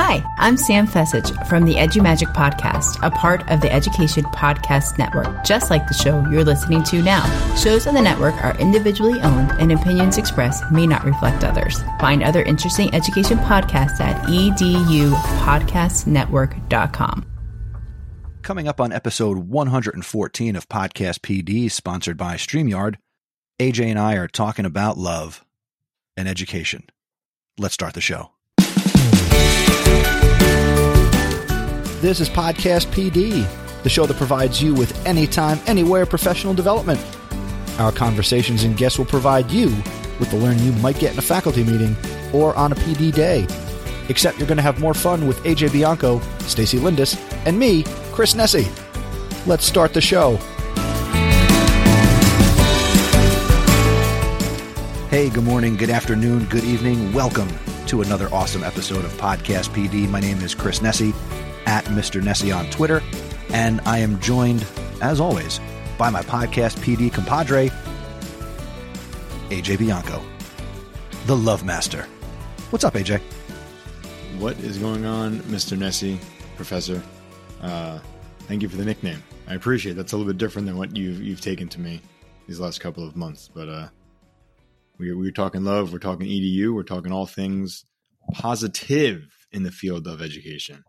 Hi, I'm Sam Fecich from the EduMagic Podcast, a part of the Education Podcast Network, just like the show you're listening to now. Shows on the network are individually owned, and opinions expressed may not reflect others. Find other interesting education podcasts at edupodcastnetwork.com. Coming up on episode 114 of Podcast PD, sponsored by StreamYard, AJ and I are talking about love and education. Let's start the show. This is Podcast PD, the show that provides you with anytime, anywhere professional development. Our conversations and guests will provide you with the learning you might get in a faculty meeting or on a PD day. Except you're going to have more fun with AJ Bianco, Stacey Lindes, and me, Chris Nesi. Let's start the show. Hey, good morning, good afternoon, good evening. Welcome to another awesome episode of Podcast PD. My name is Chris Nesi at Mr. Nesi on Twitter, and I am joined, as always, by my Podcast PD compadre, AJ Bianco, the Love Master. What's up, AJ? What is going on, Mr. Nesi, Professor? Uh, thank you for the nickname. I appreciate it. That's a little bit different than what you've you've taken to me these last couple of months. But uh, we we're talking love, we're talking edu, we're talking all things positive in the field of education.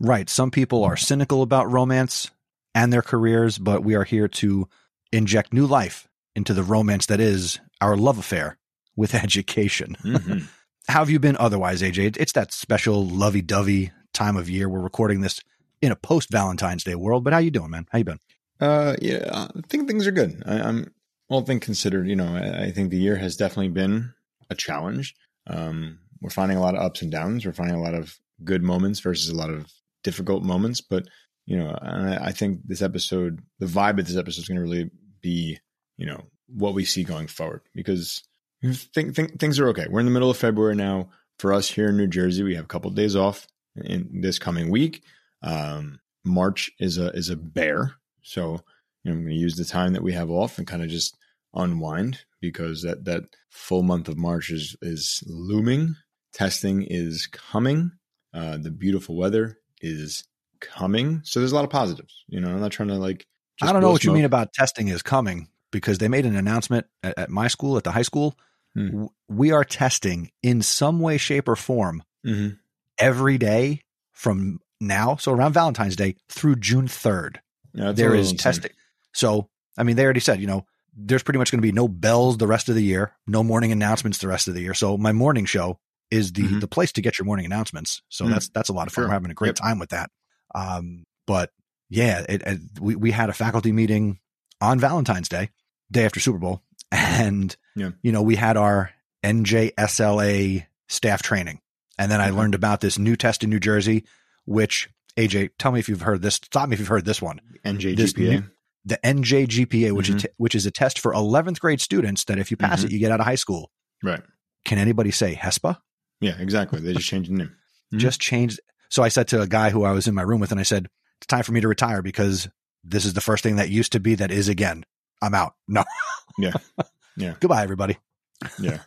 Right. Some people are cynical about romance and their careers, but we are here to inject new life into the romance that is our love affair with education. Mm-hmm. How have you been otherwise, AJ? It's that special lovey dovey time of year. We're recording this in a post Valentine's Day world, but how you doing, man? How you been? Uh, yeah, I think things are good. I, I'm all things considered. You know, I, I, think the year has definitely been a challenge. Um, we're finding a lot of ups and downs. We're finding a lot of good moments versus a lot of difficult moments. But you know, I, I think this episode, the vibe of this episode is going to really be, you know, what we see going forward because think, think, things are okay. We're in the middle of February now. For us here in New Jersey, we have a couple of days off in this coming week. Um, March is a is a bear, so you know, I'm going to use the time that we have off and kind of just unwind because that that full month of March is is looming. Testing is coming. Uh, the beautiful weather is coming. So there's a lot of positives. You know, I'm not trying to like. I don't know what smoke. you mean about testing is coming because they made an announcement at, at my school, at the high school. Hmm. We are testing in some way, shape, or form mm-hmm. every day from now. So around Valentine's Day through June 3rd, yeah, there is testing. So, I mean, they already said, you know, there's pretty much going to be no bells the rest of the year, no morning announcements the rest of the year. So my morning show is the mm-hmm. the place to get your morning announcements. So mm-hmm. that's that's a lot of fun. Sure. We're having a great yep. time with that. Um, but yeah, it, it, we we had a faculty meeting on Valentine's Day, day after Super Bowl, and yeah. you know we had our NJSLA staff training, and then I learned about this new test in New Jersey, which AJ, tell me if you've heard this. Stop me if you've heard this one. NJGPA. the NJGPA, which mm-hmm. is t- which is a test for 11th grade students that if you pass mm-hmm. it, you get out of high school. Right. Can anybody say HSPA? Yeah, exactly. They just changed the name. Mm-hmm. Just changed. So I said to a guy who I was in my room with, and I said, "It's time for me to retire because this is the first thing that used to be that is again. I'm out. No. yeah. Yeah. Goodbye, everybody. yeah.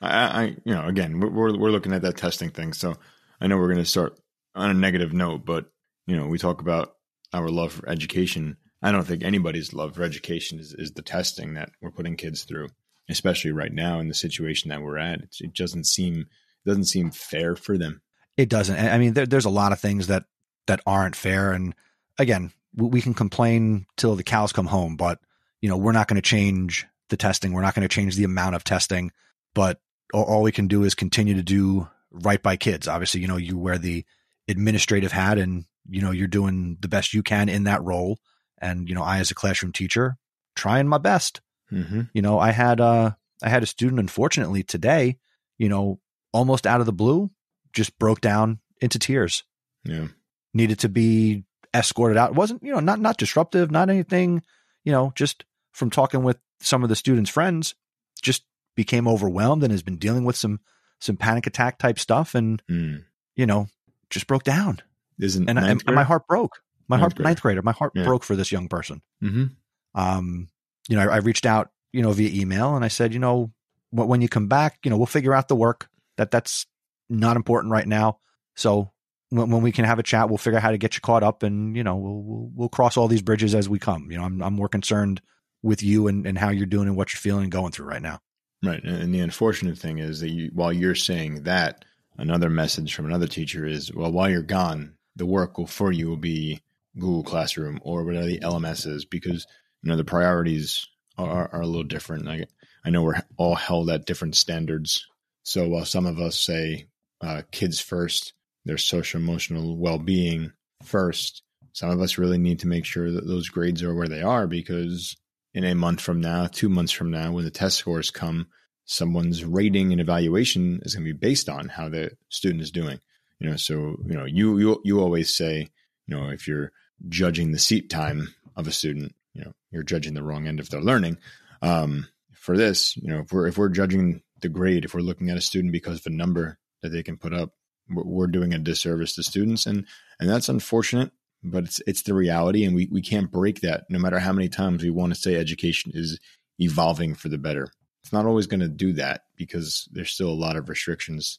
I, I, you know, again, we're we're looking at that testing thing. So I know we're going to start on a negative note, but you know, we talk about our love for education. I don't think anybody's love for education is, is the testing that we're putting kids through, especially right now in the situation that we're at. It's, it doesn't seem doesn't seem fair for them. It doesn't. I mean, there, there's a lot of things that that aren't fair, and again, we, we can complain till the cows come home, but you know, we're not going to change the testing. We're not going to change the amount of testing, but all, all we can do is continue to do right by kids. Obviously, you know, you wear the administrative hat, and you know, you're doing the best you can in that role. And you know, I as a classroom teacher, trying my best. Mm-hmm. You know, I had uh, I had a student, unfortunately, today. You know, almost out of the blue, just broke down into tears. Yeah. Needed to be escorted out. It wasn't, you know, not not disruptive, not anything, you know, just from talking with some of the students' friends, just became overwhelmed and has been dealing with some some panic attack type stuff and mm. you know, just broke down. Isn't and, I, and my heart broke. My ninth heart ninth grader. My heart yeah. broke for this young person. Mm-hmm. Um, you know, I, I reached out, you know, via email and I said, you know, when you come back, you know, we'll figure out the work that that's not important right now. So when, when we can have a chat, we'll figure out how to get you caught up, and you know, we'll we'll, we'll cross all these bridges as we come. You know, I'm I'm more concerned with you and, and how you're doing and what you're feeling and going through right now. Right. And the unfortunate thing is that you, while you're saying that, another message from another teacher is, well, while you're gone, the work for you will be Google Classroom or whatever the LMS is, because you know the priorities are, are a little different. Like I know we're all held at different standards. So while some of us say uh, kids first, their social emotional well being first, some of us really need to make sure that those grades are where they are because in a month from now, two months from now, when the test scores come, someone's rating and evaluation is going to be based on how the student is doing. You know, so you know, you you you always say, you know, if you're judging the seat time of a student, you know, you're judging the wrong end of they're learning. Um, for this, you know, if we're if we're judging the grade, if we're looking at a student because of a number that they can put up, we're, doing a disservice to students, and and that's unfortunate but it's it's the reality and we, we can't break that no matter how many times we want to say education is evolving for the better. It's not always going to do that because there's still a lot of restrictions.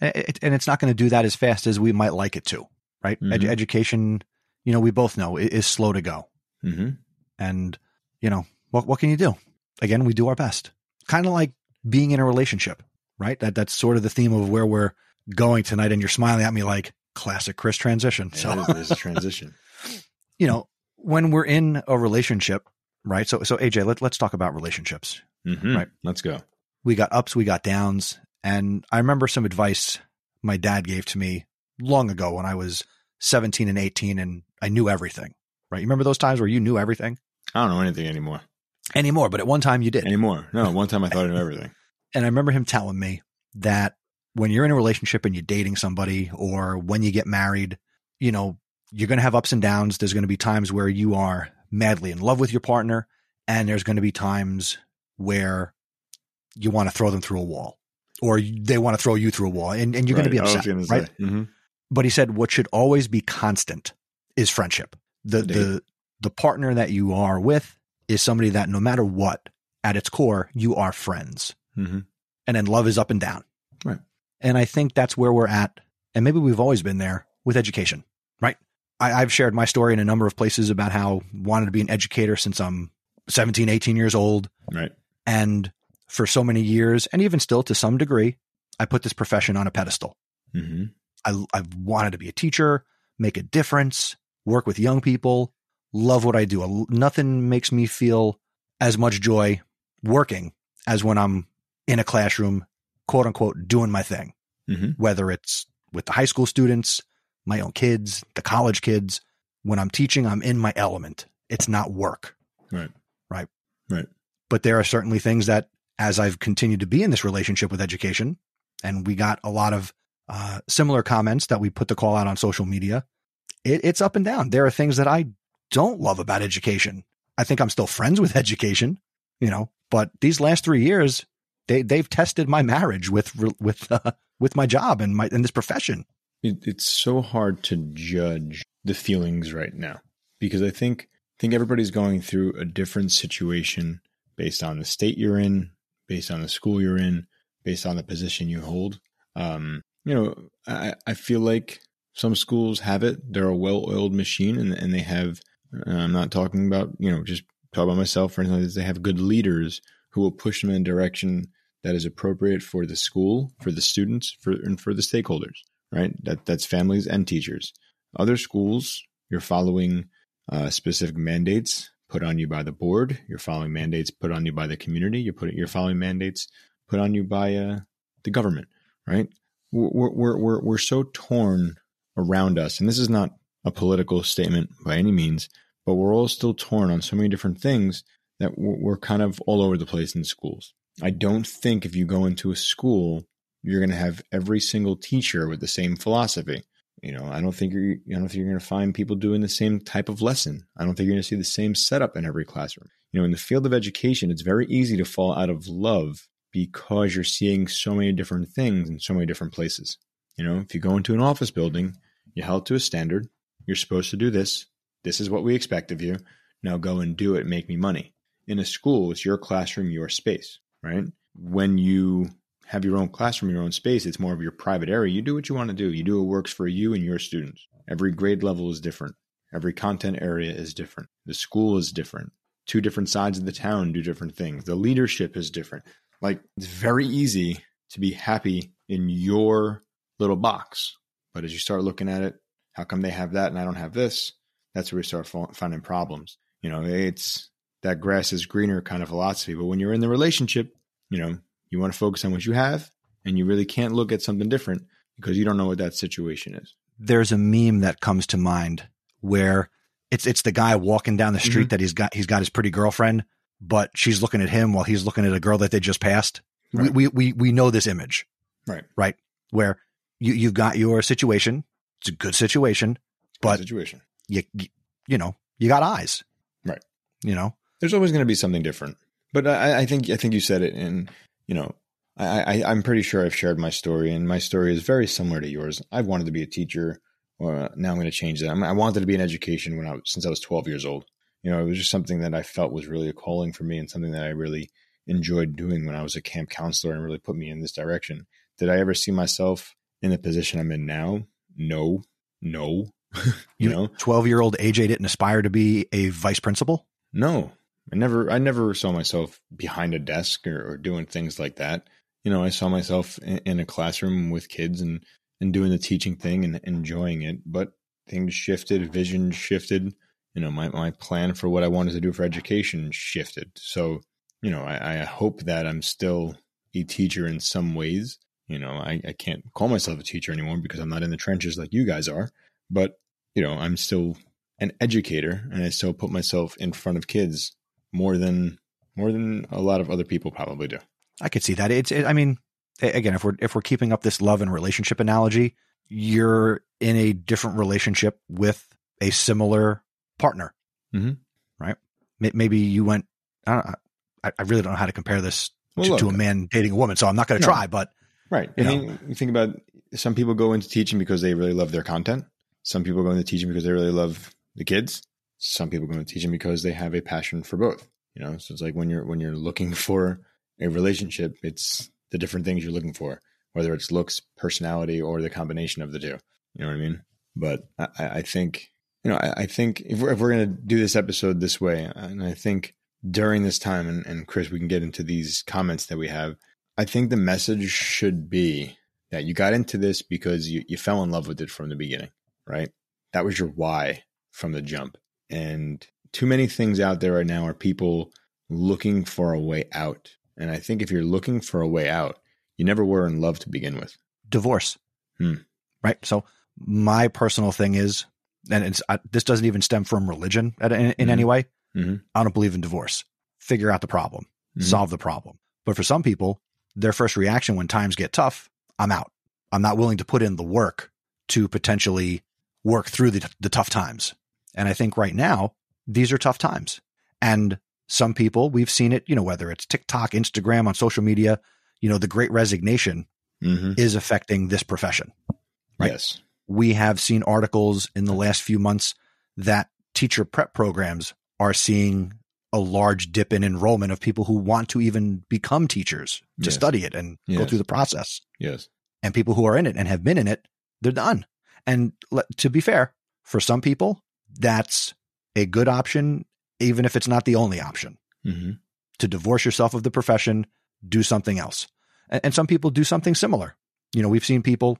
And it's not going to do that as fast as we might like it to right? Mm-hmm. Ed- education you know we both know is slow to go. Mm-hmm. and you know what, what can you do? Again we do our best. Kind of like being in a relationship right that that's sort of the theme of where we're going tonight and you're smiling at me like classic Chris transition. So there's a transition. you know, when we're in a relationship, right? So, so AJ, let, let's talk about relationships. Mm-hmm. Right. Let's go. We got ups, we got downs. And I remember some advice my dad gave to me long ago when I was 17 and 18 and I knew everything, right? You remember those times where you knew everything? I don't know anything anymore. Anymore, but at one time you did. Anymore. No, one time I thought I knew everything. and I remember him telling me that when you're in a relationship and you're dating somebody or when you get married, you know, you're going to have ups and downs. There's going to be times where you are madly in love with your partner, and there's going to be times where you want to throw them through a wall or they want to throw you through a wall and, and you're right. going to be upset. Right. Mm-hmm. But he said what should always be constant is friendship. The, the, the partner that you are with is somebody that no matter what, at its core, you are friends. Mm-hmm. And then love is up and down. Right. And I think that's where we're at. And maybe we've always been there with education, right? I, have shared my story in a number of places about how I wanted to be an educator since I'm 17, 18 years old. Right. And for so many years, and even still to some degree, I put this profession on a pedestal. Mm-hmm. I, I wanted to be a teacher, make a difference, work with young people, love what I do. Nothing makes me feel as much joy working as when I'm in a classroom quote unquote doing my thing, mm-hmm. whether it's with the high school students, my own kids, the college kids. When I'm teaching, I'm in my element. It's not work. Right. Right. Right. But there are certainly things that, as I've continued to be in this relationship with education, and we got a lot of uh, similar comments that we put the call out on social media, it, it's up and down. There are things that I don't love about education. I think I'm still friends with education, you know, but these last three years, they they've tested my marriage with with uh, with my job and my and this profession. It, it's so hard to judge the feelings right now because I think I think everybody's going through a different situation based on the state you're in, based on the school you're in, based on the position you hold. Um, you know, I, I feel like some schools have it; they're a well-oiled machine, and and they have. I'm not talking about you know just talk about myself or anything like this. They have good leaders who will push them in a direction that is appropriate for the school, for the students, for and for the stakeholders, right? That that's families and teachers. Other schools, you're following uh, specific mandates put on you by the board. You're following mandates put on you by the community. You're putting you're following mandates put on you by uh, the government, right? We're, we're we're we're so torn around us, and this is not a political statement by any means, but we're all still torn on so many different things that we're kind of all over the place in schools. I don't think if you go into a school, you're going to have every single teacher with the same philosophy. You know, I don't think you're, I don't think you're going to find people doing the same type of lesson. I don't think you're going to see the same setup in every classroom. You know, in the field of education, it's very easy to fall out of love because you're seeing so many different things in so many different places. You know, if you go into an office building, you're held to a standard. You're supposed to do this. This is what we expect of you. Now go and do it. Make me money. In a school, it's your classroom, your space, right? When you have your own classroom, your own space. It's more of your private area. You do what you want to do. You do what works for you and your students. Every grade level is different. Every content area is different. The school is different. Two different sides of the town do different things. The leadership is different. Like it's very easy to be happy in your little box. But as you start looking at it, how come they have that and I don't have this? That's where we start finding problems. You know, it's that grass is greener kind of philosophy. But when you're in the relationship, you know, you want to focus on what you have and you really can't look at something different because you don't know what that situation is. There's a meme that comes to mind where it's it's the guy walking down the street mm-hmm. that he's got he's got his pretty girlfriend, but she's looking at him while he's looking at a girl that they just passed. Right. We, we we we know this image. Right. Right. Where you you've got your situation. It's a good situation, but good situation. You, you know, you got eyes. Right. You know. There's always going to be something different. But I, I think I think you said it and you know, I, I, am pretty sure I've shared my story, and my story is very similar to yours. I've wanted to be a teacher, or now I'm going to change that. I wanted to be in education when I was, since I was 12 years old. You know, it was just something that I felt was really a calling for me, and something that I really enjoyed doing when I was a camp counselor, and really put me in this direction. Did I ever see myself in the position I'm in now? No, no. you know, 12 year old AJ didn't aspire to be a vice principal. No, I never, I never saw myself behind a desk or, or doing things like that. You know, I saw myself in, in, a classroom with kids and and doing the teaching thing and enjoying it. But things shifted, vision shifted. You know, my my plan for what I wanted to do for education shifted. So, you know, I, I hope that I'm still a teacher in some ways. You know, I, I can't call myself a teacher anymore because I'm not in the trenches like you guys are. But you know, I'm still an educator, and I still put myself in front of kids more than more than a lot of other people probably do. I could see that. It's. It, I mean, again, if we're if we're keeping up this love and relationship analogy, you're in a different relationship with a similar partner, mm-hmm. right? Maybe you went. I, don't, I, I really don't know how to compare this well, to, look, to, a man dating a woman, so I'm not going to no. try. But right, I mean, you think about some people go into teaching because they really love their content. Some people go into teaching because they really love the kids some people go into teaching because they have a passion for both. You know, so it's like when you're when you're looking for a relationship, it's the different things you're looking for, whether it's looks, personality, or the combination of the two. You know what I mean? But I, I think you know I, I think if we're, if we're going to do this episode this way, and I think during this time, and, and Chris, we can get into these comments that we have. I think the message should be that you got into this because you, you fell in love with it from the beginning, right? That was your why from the jump. And too many things out there right now are people looking for a way out. And I think if you're looking for a way out, you never were in love to begin with. Divorce. Hmm. Right. So my personal thing is, and it's, I, this doesn't even stem from religion in, in mm-hmm. any way. Mm-hmm. I don't believe in divorce. Figure out the problem, mm-hmm. solve the problem. But for some people, their first reaction when times get tough, I'm out. I'm not willing to put in the work to potentially work through the, the tough times. And I think right now, these are tough times. And some people, we've seen it, you know, whether it's TikTok, Instagram, on social media, you know, the great resignation mm-hmm. is affecting this profession. Right. Yes. We have seen articles in the last few months that teacher prep programs are seeing a large dip in enrollment of people who want to even become teachers to yes. study it and yes. go through the process. Yes. And people who are in it and have been in it, they're done. And to be fair, for some people, that's a good option, even if it's not the only option. Mm-hmm. To divorce yourself of the profession, do something else. And, and some people do something similar. You know, we've seen people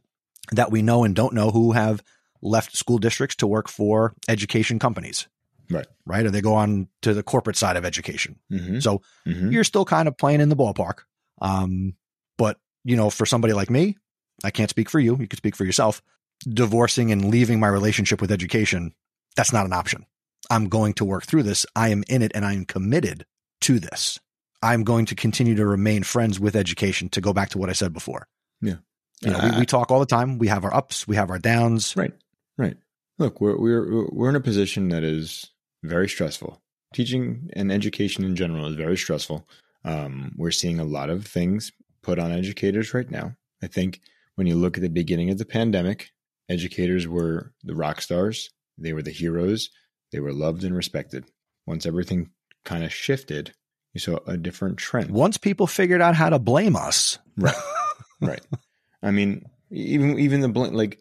that we know and don't know who have left school districts to work for education companies. Right. Right. Or they go on to the corporate side of education. Mm-hmm. So mm-hmm. you're still kind of playing in the ballpark. Um, but, you know, for somebody like me, I can't speak for you. You can speak for yourself. Divorcing and leaving my relationship with education that's not an option. I'm going to work through this. I am in it and I am committed to this. I'm going to continue to remain friends with education to go back to what I said before. Yeah. You know, we, we talk all the time. We have our ups, we have our downs. Right. Right. Look, we're, we're, we're in a position that is very stressful. Teaching and education in general is very stressful. Um, we're seeing a lot of things put on educators right now. I think when you look at the beginning of the pandemic, educators were the rock stars. They were the heroes. They were loved and respected. Once everything kind of shifted, you saw a different trend. Once people figured out how to blame us, right, right. I mean, even even the like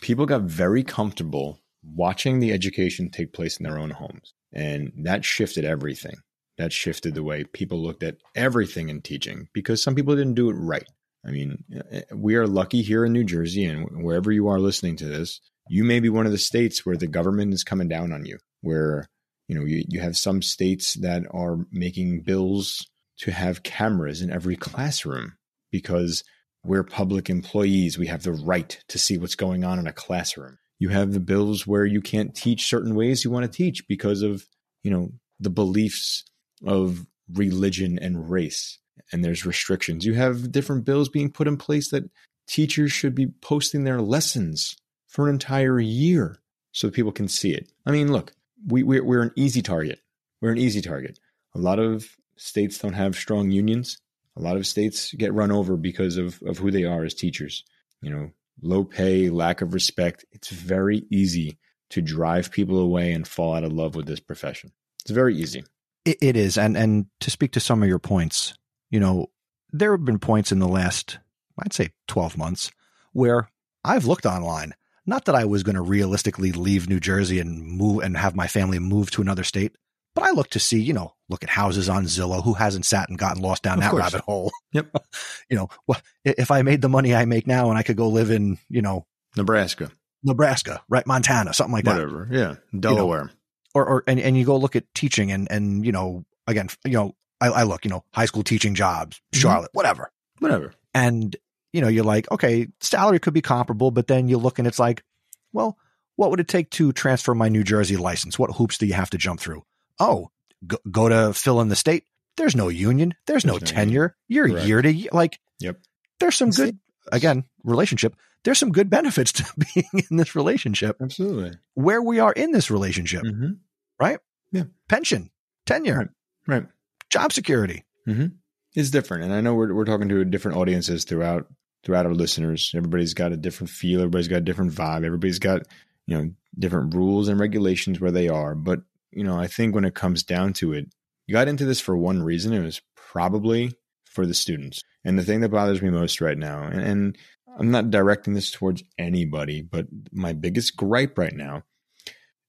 people got very comfortable watching the education take place in their own homes, and that shifted everything. That shifted the way people looked at everything in teaching because some people didn't do it right. I mean, eh, eh, we are lucky here in New Jersey, and wherever you are listening to this, you may be one of the states where the government is coming down on you, where you know you, you have some states that are making bills to have cameras in every classroom because we're public employees. We have the right to see what's going on in a classroom. You have the bills where you can't teach certain ways you want to teach because of, you know, the beliefs of religion and race and there's restrictions. You have different bills being put in place that teachers should be posting their lessons for an entire year so people can see it. I mean, look, we, we're, we're an easy target. We're an easy target. A lot of states don't have strong unions. A lot of states get run over because of, of who they are as teachers. You know, low pay, lack of respect. It's very easy to drive people away and fall out of love with this profession. It's very easy. it, it is. And, and to speak to some of your points, you know, there have been points in the last, I'd say 12 months where I've looked online. Not that I was going to realistically leave New Jersey and move and have my family move to another state, but I look to see, you know, look at houses on Zillow. Who hasn't sat and gotten lost down Of that course. rabbit hole? Yep. you know, well, if I made the money I make now and I could go live in, you know, Nebraska, Nebraska, right, Montana, something like that, whatever. Yeah. Delaware. or or and, and you go look at teaching and and you know again you know I, I look you know high school teaching jobs Mhm. Charlotte whatever whatever. and you know you're like okay salary could be comparable but then you look and it's like well what would it take to transfer my New Jersey license what hoops do you have to jump through oh go, go to fill in the state there's no union there's, no There's no tenure you're Correct. year to year like Yep. there's some good again relationship there's some good benefits to being in this relationship Absolutely. where we are in this relationship Mm-hmm. pension tenure Right. Right. Job security mm-hmm. It's different. And I know we're, we're talking to different audiences throughout throughout our listeners. Everybody's got a different feel. Everybody's got a different vibe. Everybody's got, you know, different rules and regulations where they are. But, you know, I think when it comes down to it, you got into this for one reason. It was probably for the students. And the thing that bothers me most right now, and, and I'm not directing this towards anybody, but my biggest gripe right now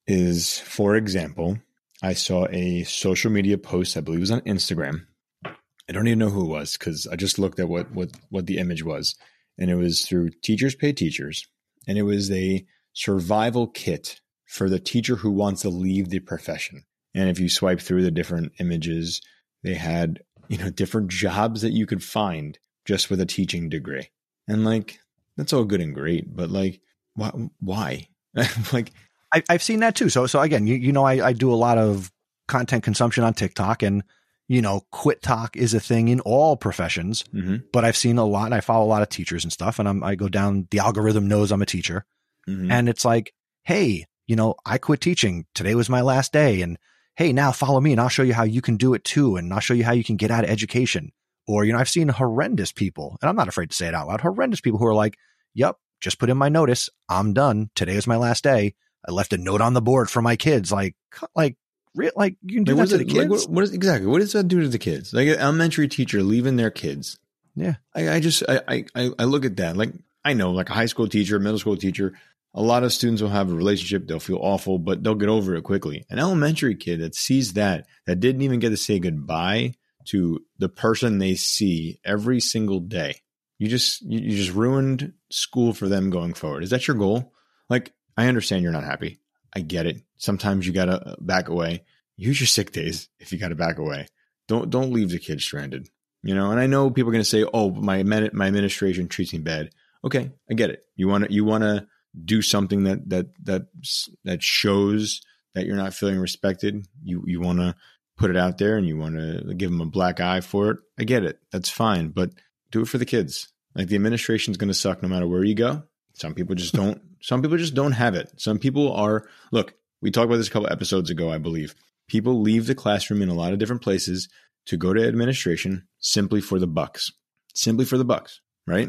is, for example, I saw a social media post, I believe it was on Instagram. I don't even know who it was because I just looked at what, what, what the image was. And it was through Teachers Pay Teachers. And it was a survival kit for the teacher who wants to leave the profession. And if you swipe through the different images, they had, you know, different jobs that you could find just with a teaching degree. And like, that's all good and great, but like, why? why? like, I, I've seen that too. So, so again, you, you know, I, I do a lot of content consumption on TikTok and, you know, quit talk is a thing in all professions, mhm, but I've seen a lot and I follow a lot of teachers and stuff. And I'm, I go down, the algorithm knows I'm a teacher mhm. and it's like, Hey, you know, I quit teaching. Today was my last day. And Hey, now follow me and I'll show you how you can do it too. And I'll show you how you can get out of education. Or, you know, I've seen horrendous people and I'm not afraid to say it out loud, horrendous people who are like, yep, just put in my notice. I'm done. Today is my last day. I left a note on the board for my kids. Like, like, re- like you can do Like, that to the it- like, kids. what, what is exactly what does that do to the kids? Like an elementary teacher leaving their kids. Yeah. I, I just I, I- I I look at that. Like I know, like a high school teacher, middle school teacher, a lot of students will have a relationship, they'll feel awful, but they'll get over it quickly. An elementary kid that sees that, that didn't even get to say goodbye to the person they see every single day. You just you, you just ruined school for them going forward. Is that your goal? Like I understand you're not happy. I get it. Sometimes you gotta uh, back away. Use your sick days if you gotta back away. Don't don't leave the kids stranded. You know, and I know people are gonna say, "Oh, my my administration treats me bad." Okay, I get it. You want to you want to do something that that that that shows that you're not feeling respected. You you want to put it out there and you want to give them a black eye for it. I get it. That's fine, but do it for the kids. Like the administration's to suck no matter where you go. Some people just don't. Some people just don't have it. Some people are. Look, we talked about this a couple episodes ago, I believe. People leave the classroom in a lot of different places to go to administration simply for the bucks. Simply for the bucks, right?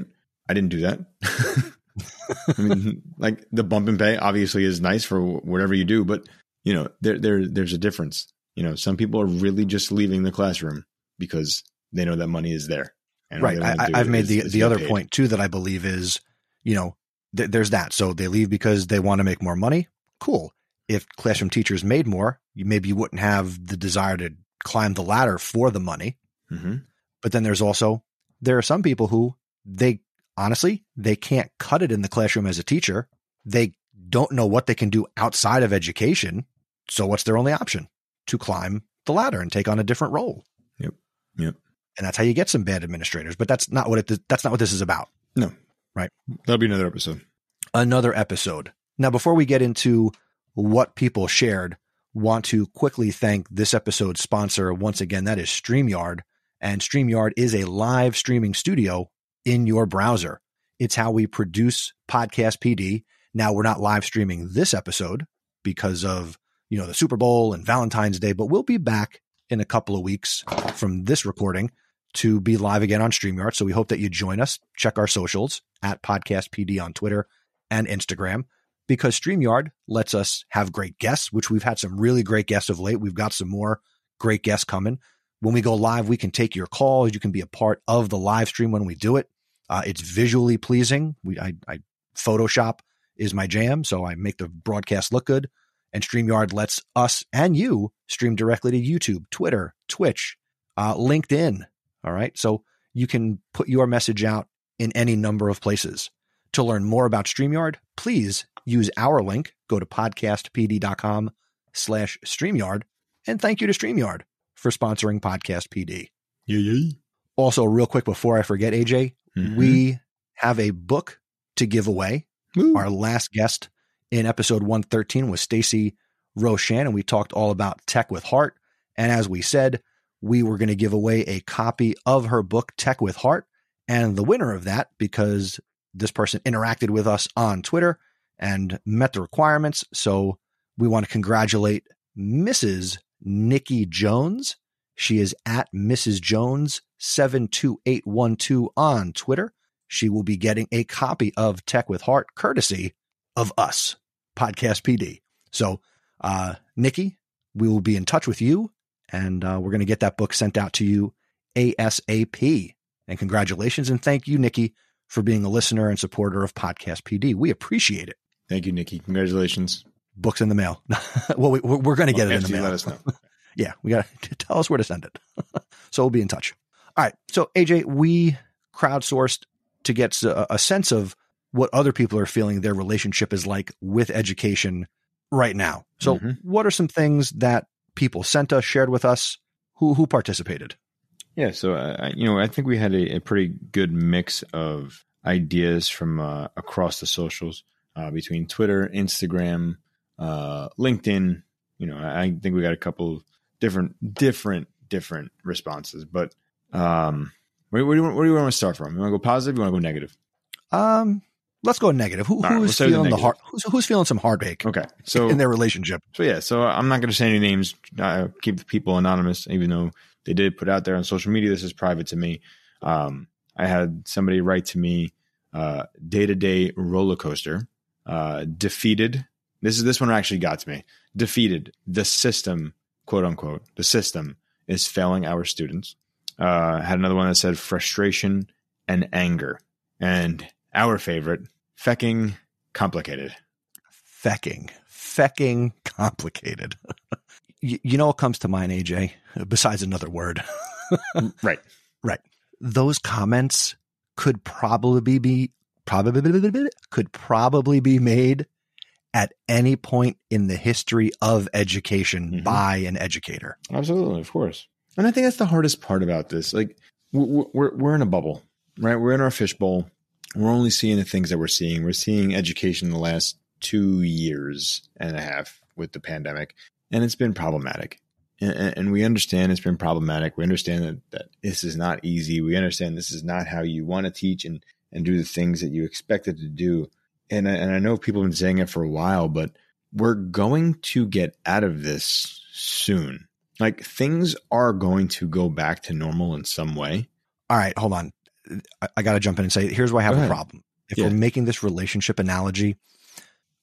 I didn't do that. I mean, like the bump and pay obviously is nice for whatever you do, but you know, there there there's a difference. You know, some people are really just leaving the classroom because they know that money is there. And right. I, have made is, the, is the other paid. point too that I believe is, you know, th- there's that. So they leave because they want to make more money. Cool. If classroom teachers made more, you maybe you wouldn't have the desire to climb the ladder for the money. Mm-hmm. But then there's also, there are some people who they honestly, they can't cut it in the classroom as a teacher. They don't know what they can do outside of education. So what's their only option? To climb the ladder and take on a different role. Yep. Yep. And that's how you get some bad administrators. But that's not what it. That's not what this is about. No. Right. That'll be another episode. Another episode. Now, before we get into what people shared, want to quickly thank this episode's sponsor once again. That is StreamYard. And StreamYard is a live streaming studio in your browser. It's how we produce Podcast PD. Now we're not live streaming this episode because of, you know, the Super Bowl and Valentine's Day, but we'll be back in a couple of weeks from this recording to be live again on StreamYard. So we hope that you join us. Check our socials at Podcast PD on Twitter and Instagram because StreamYard lets us have great guests, which we've had some really great guests of late. We've got some more great guests coming. When we go live, we can take your calls. You can be a part of the live stream when we do it. Uh, it's visually pleasing. We, I, I, Photoshop is my jam, so I make the broadcast look good. And StreamYard lets us and you stream directly to YouTube, Twitter, Twitch, uh, LinkedIn. All right. So you can put your message out in any number of places. To learn more about StreamYard, please use our link. Go to podcastpd.com slash StreamYard. And thank you to StreamYard for sponsoring Podcast PD. Yeah, yeah. Also, real quick before I forget, AJ, Mm-hmm. We have a book to give away. Ooh. Our last guest in episode 113 was Stacey Roshan, and we talked all about tech with heart. And as we said, we were going to give away a copy of her book, Tech with Heart. And the winner of that, because this person interacted with us on Twitter and met the requirements. So we want to congratulate Mrs. Nikki Jones. She is at Mrs. Jones 72812 on Twitter. She will be getting a copy of Tech with Heart courtesy of us, Podcast PD. So, uh, Nikki, we will be in touch with you and uh, we're going to get that book sent out to you ASAP. And congratulations and thank you, Nikki, for being a listener and supporter of Podcast PD. We appreciate it. Thank you, Nikki. Congratulations. Books in the mail. well, we, are going to get well, it in the mail. Let us know. yeah, we got to tell us where to send it. so we'll be in touch. All right. So, AJ, we crowdsourced to get a, a sense of what other people are feeling their relationship is like with education right now. So, mm-hmm. what are some things that people sent us, shared with us? Who who participated? Yeah, so uh, you know, I think we had a, a pretty good mix of ideas from uh, across the socials uh, between Twitter, Instagram, uh, LinkedIn. You know, I think we got a couple different, different, different responses. But um, where, where, do you, where do you want to start from? You want to go positive? You want to go negative? Um, let's go negative. Who, right, who's feeling the, the heart? Who's, who's, feeling some heartache? Okay, so in their relationship. So yeah, so I'm not going to say any names. Uh, keep the people anonymous, even though they did put out there on social media. This is private to me. Um, I had somebody write to me, day to day roller coaster, uh, defeated. This is this one actually got to me. Defeated the system, quote unquote. The system is failing our students. Uh, had another one that said frustration and anger. And our favorite, fecking complicated. Fecking. Fecking complicated. you, you know what comes to mind, AJ, besides another word? right. Right. Those comments could probably be probably could probably be made at any point in the history of education mm-hmm. by an educator. Absolutely, of course. And I think that's the hardest part about this. Like we're we're in a bubble, right? We're in our fishbowl. We're only seeing the things that we're seeing. We're seeing education in the last two years and a half with the pandemic, and it's been problematic. And, and we understand it's been problematic. We understand that, that this is not easy. We understand this is not how you want to teach and and do the things that you expected to do. And and I know people have been saying it for a while, but we're going to get out of this soon like things are going to go back to normal in some way. All right, hold on. I, I got to jump in and say, here's why I have a problem. If yeah. we're making this relationship analogy,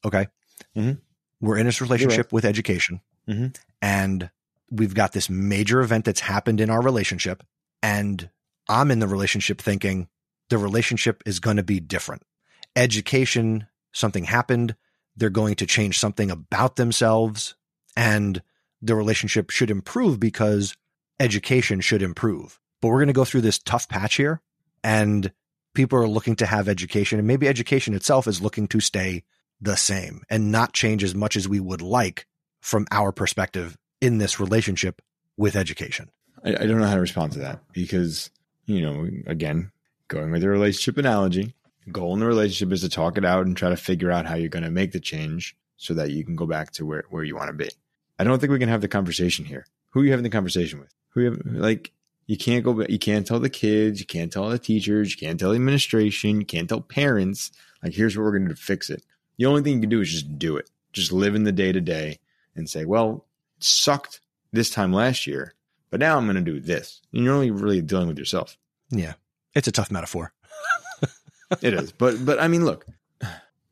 okay, mm-hmm. we're in this relationship right. with education, mm-hmm. and we've got this major event that's happened in our relationship and I'm in the relationship thinking the relationship is going to be different. Education, something happened. They're going to change something about themselves and the relationship should improve because education should improve. But we're going to go through this tough patch here and people are looking to have education and maybe education itself is looking to stay the same and not change as much as we would like from our perspective in this relationship with education. I, I don't know how to respond to that because, you know, again, going with the relationship analogy, goal in the relationship is to talk it out and try to figure out how you're going to make the change so that you can go back to where, where you want to be. I don't think we can have the conversation here. Who are you having the conversation with? Who you have, like you can't go back. You can't tell the kids. You can't tell the teachers. You can't tell the administration. You can't tell parents. Like here's what we're going to do to fix it. The only thing you can do is just do it. Just live in the day to day and say, well, it sucked this time last year, but now I'm going to do this. And you're only really dealing with yourself. Yeah. It's a tough metaphor. it is. But, but I mean, look,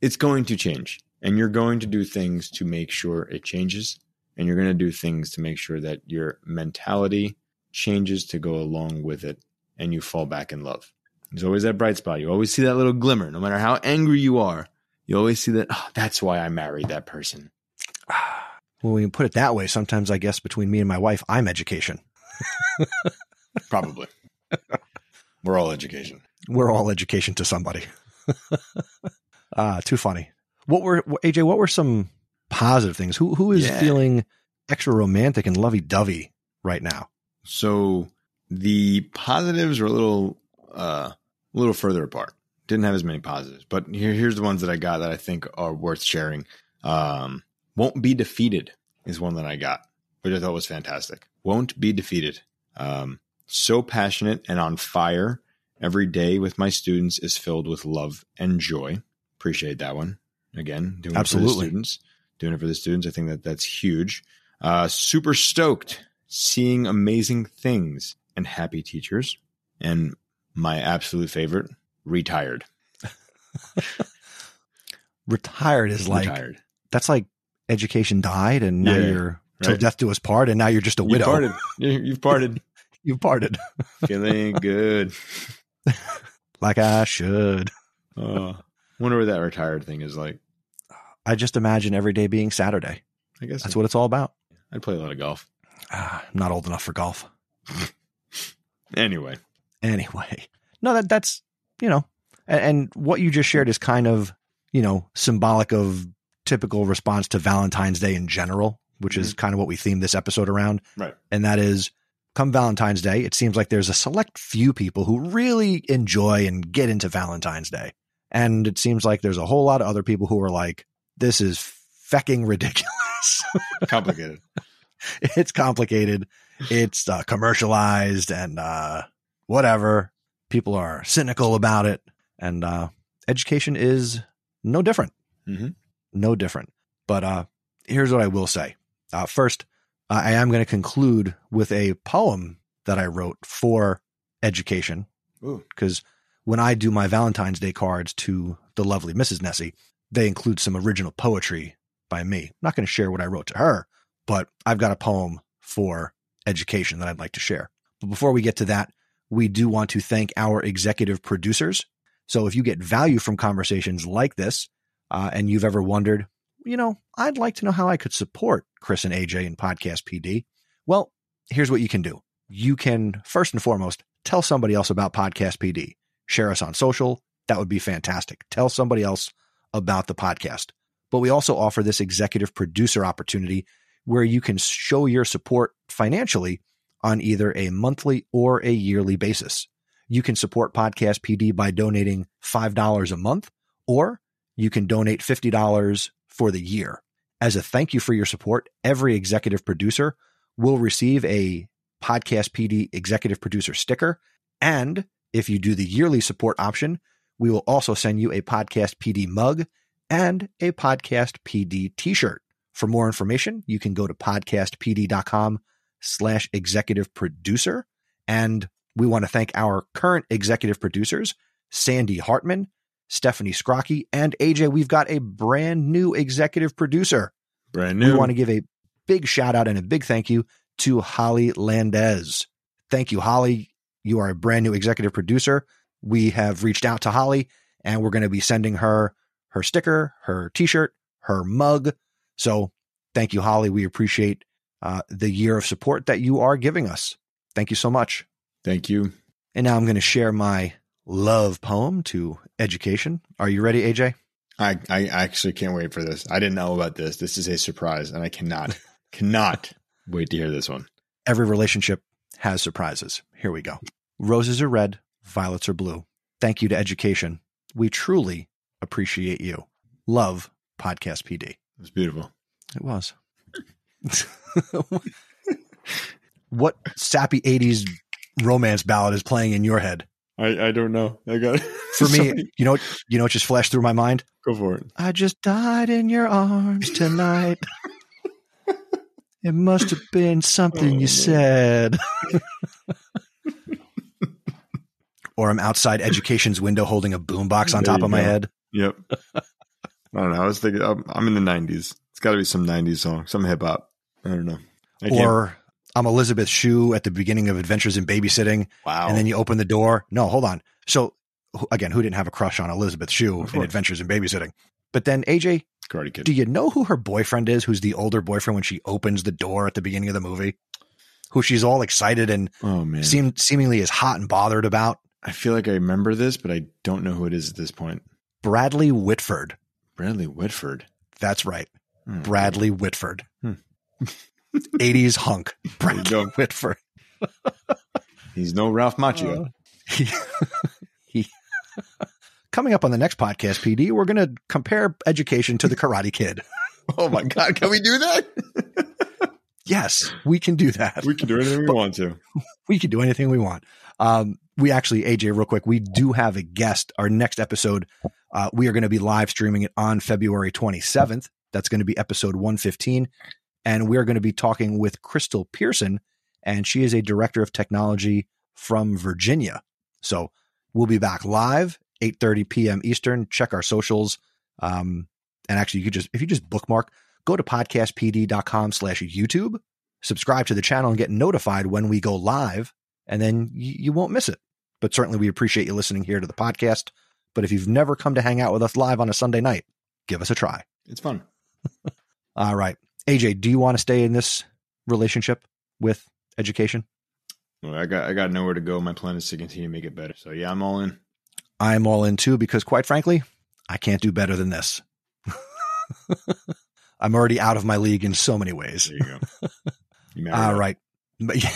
it's going to change and you're going to do things to make sure it changes. And you're going to do things to make sure that your mentality changes to go along with it and you fall back in love. There's always that bright spot. You always see that little glimmer, no matter how angry you are. You always see that, oh, that's why I married that person. Well, when you put it that way, sometimes I guess between me and my wife, I'm education. Probably. We're all education. We're all education to somebody. Ah, uh, too funny. What were AJ? What were some positive things? Who who is yeah. feeling extra romantic and lovey dovey right now? So the positives are a little uh, a little further apart. Didn't have as many positives, but here, here's the ones that I got that I think are worth sharing. Um, won't be defeated is one that I got, which I thought was fantastic. Won't be defeated. Um, so passionate and on fire every day with my students is filled with love and joy. Appreciate that one. Again, doing Absolutely. it for the students. Doing it for the students. I think that that's huge. Uh, super stoked seeing amazing things and happy teachers. And my absolute favorite, retired. retired is like retired. that's like education died and now yeah, you're till right. death do us part and now you're just a widow. You've parted. You've parted. You've parted. Feeling good. like I should. Uh, wonder what that retired thing is like. I just imagine every day being Saturday. I guess that's what it's all about. I'd play a lot of golf. Uh, I'm not old enough for golf. anyway. Anyway. No, that that's, you know, and, and what you just shared is kind of, you know, symbolic of typical response to Valentine's Day in general, which mm-hmm. is kind of what we themed this episode around. Right. And that is come Valentine's Day, it seems like there's a select few people who really enjoy and get into Valentine's Day. And it seems like there's a whole lot of other people who are like, this is fecking ridiculous. Complicated. it's complicated. It's uh, commercialized and uh, whatever. People are cynical about it. And uh, education is no different. Mm-hmm. No different. But uh, here's what I will say. Uh, first, I am going to conclude with a poem that I wrote for education. Because when I do my Valentine's Day cards to the lovely Mrs. Nesi, they include some original poetry by me. I'm not going to share what I wrote to her, but I've got a poem for education that I'd like to share. But before we get to that, we do want to thank our executive producers. So if you get value from conversations like this, uh, and you've ever wondered, you know, I'd like to know how I could support Chris and AJ and Podcast PD. Well, here's what you can do. You can first and foremost tell somebody else about Podcast PD. Share us on social. That would be fantastic. Tell somebody else about the podcast. But we also offer this executive producer opportunity where you can show your support financially on either a monthly or a yearly basis. You can support Podcast PD by donating $5 a month, or you can donate $50 for the year. As a thank you for your support, every executive producer will receive a Podcast PD executive producer sticker. And if you do the yearly support option, we will also send you a Podcast PD mug and a Podcast PD t shirt. For more information, you can go to podcastpd.com slash executive producer. And we want to thank our current executive producers, Sandy Hartman, Stephanie Scrocky, and AJ. We've got a brand new executive producer. Brand new. We want to give a big shout out and a big thank you to Holly Landez. Thank you, Holly. You are a brand new executive producer. We have reached out to Holly and we're going to be sending her her sticker, her t shirt, her mug. So thank you, Holly. We appreciate uh, the year of support that you are giving us. Thank you so much. Thank you. And now I'm going to share my love poem to education. Are you ready, AJ? I, I actually can't wait for this. I didn't know about this. This is a surprise, and I cannot, cannot wait to hear this one. Every relationship has surprises. Here we go. Roses are red, violets are blue. Thank you to education. We truly appreciate you. Love Podcast PD. It was beautiful. It was. what sappy 80s romance ballad is playing in your head? I, I don't know. I got it. For me, you know, you know what just flashed through my mind? Go for it. I just died in your arms tonight. it must have been something Oh, you man. said. or I'm outside education's window holding a boombox on There top of my head. Yep. I don't know. I was thinking. I'm, I'm in the '90s. It's got to be some '90s song, some hip hop. I don't know. I Or I'm Elizabeth Shue at the beginning of Adventures in Babysitting, wow. and then you open the door. No, hold on. So again, who didn't have a crush on Elizabeth Shue Of in. Adventures in Babysitting? But then AJ, Karate Kid. do you know who her boyfriend is? Who's the older boyfriend when she opens the door at the beginning of the movie? Who she's all excited and oh man. seem seemingly is hot and bothered about? I feel like I remember this, but I don't know who it is at this point. Bradley Whitford. Bradley Whitford. That's right. Hmm. Bradley Whitford. Hmm. 80s hunk. Bradley. Whitford. He's no Ralph Macchio. He, he, coming up on the next podcast, PD, we're going to compare education to the Karate Kid. oh my God! Can we do that? Yes, we can do that. we can do anything we But- want to. we can do anything we want. Um, we actually, AJ, real quick, we do have a guest. Our next episode, uh, we are going to be live streaming it on February 27th. That's going to be episode 115. And we are going to be talking with Crystal Pearson, and she is a director of technology from Virginia. So we'll be back live, 8.30 p.m. Eastern. Check our socials. Um, and actually, you could just, if you just bookmark, go to podcastpd.com slash YouTube subscribe to the channel and get notified when we go live, and then you, you won't miss it. But certainly, we appreciate you listening here to the podcast. But if you've never come to hang out with us live on a Sunday night, give us a try. It's fun. All right. AJ, do you want to stay in this relationship with education? Well, I got I got nowhere to go. My plan is to continue to make it better. So yeah, I'm all in. I'm all in too because, quite frankly, I can't do better than this. I'm already out of my league in so many ways. There you go. You All right. But yeah.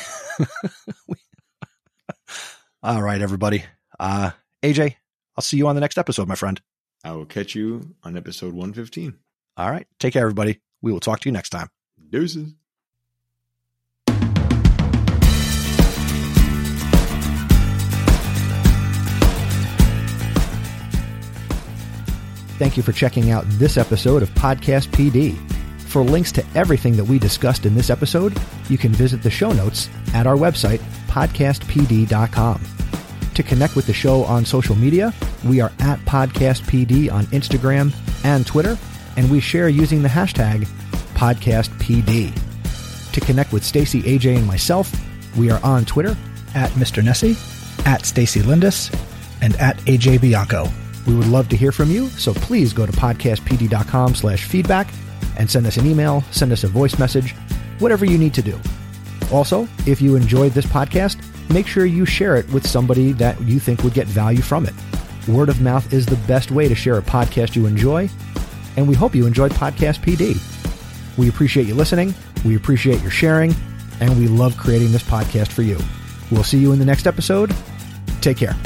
All right, everybody. Uh, AJ, I'll see you on the next episode, my friend. I will catch you on episode 115. All right. Take care, everybody. We will talk to you next time. Deuces. Thank you for checking out this episode of Podcast PD. For links to everything that we discussed in this episode, you can visit the show notes at our website, podcastpd.com. To connect with the show on social media, we are at podcastpd on Instagram and Twitter, and we share using the hashtag podcastpd. To connect with Stacey, AJ, and myself, we are on Twitter at Mr. Nesi, at Stacey Lindes, and at AJ Bianco. We would love to hear from you, so please go to podcastpd.com slash feedback and send us an email, send us a voice message, whatever you need to do. Also, if you enjoyed this podcast, make sure you share it with somebody that you think would get value from it. Word of mouth is the best way to share a podcast you enjoy, and we hope you enjoyed Podcast PD. We appreciate you listening, we appreciate your sharing, and we love creating this podcast for you. We'll see you in the next episode. Take care.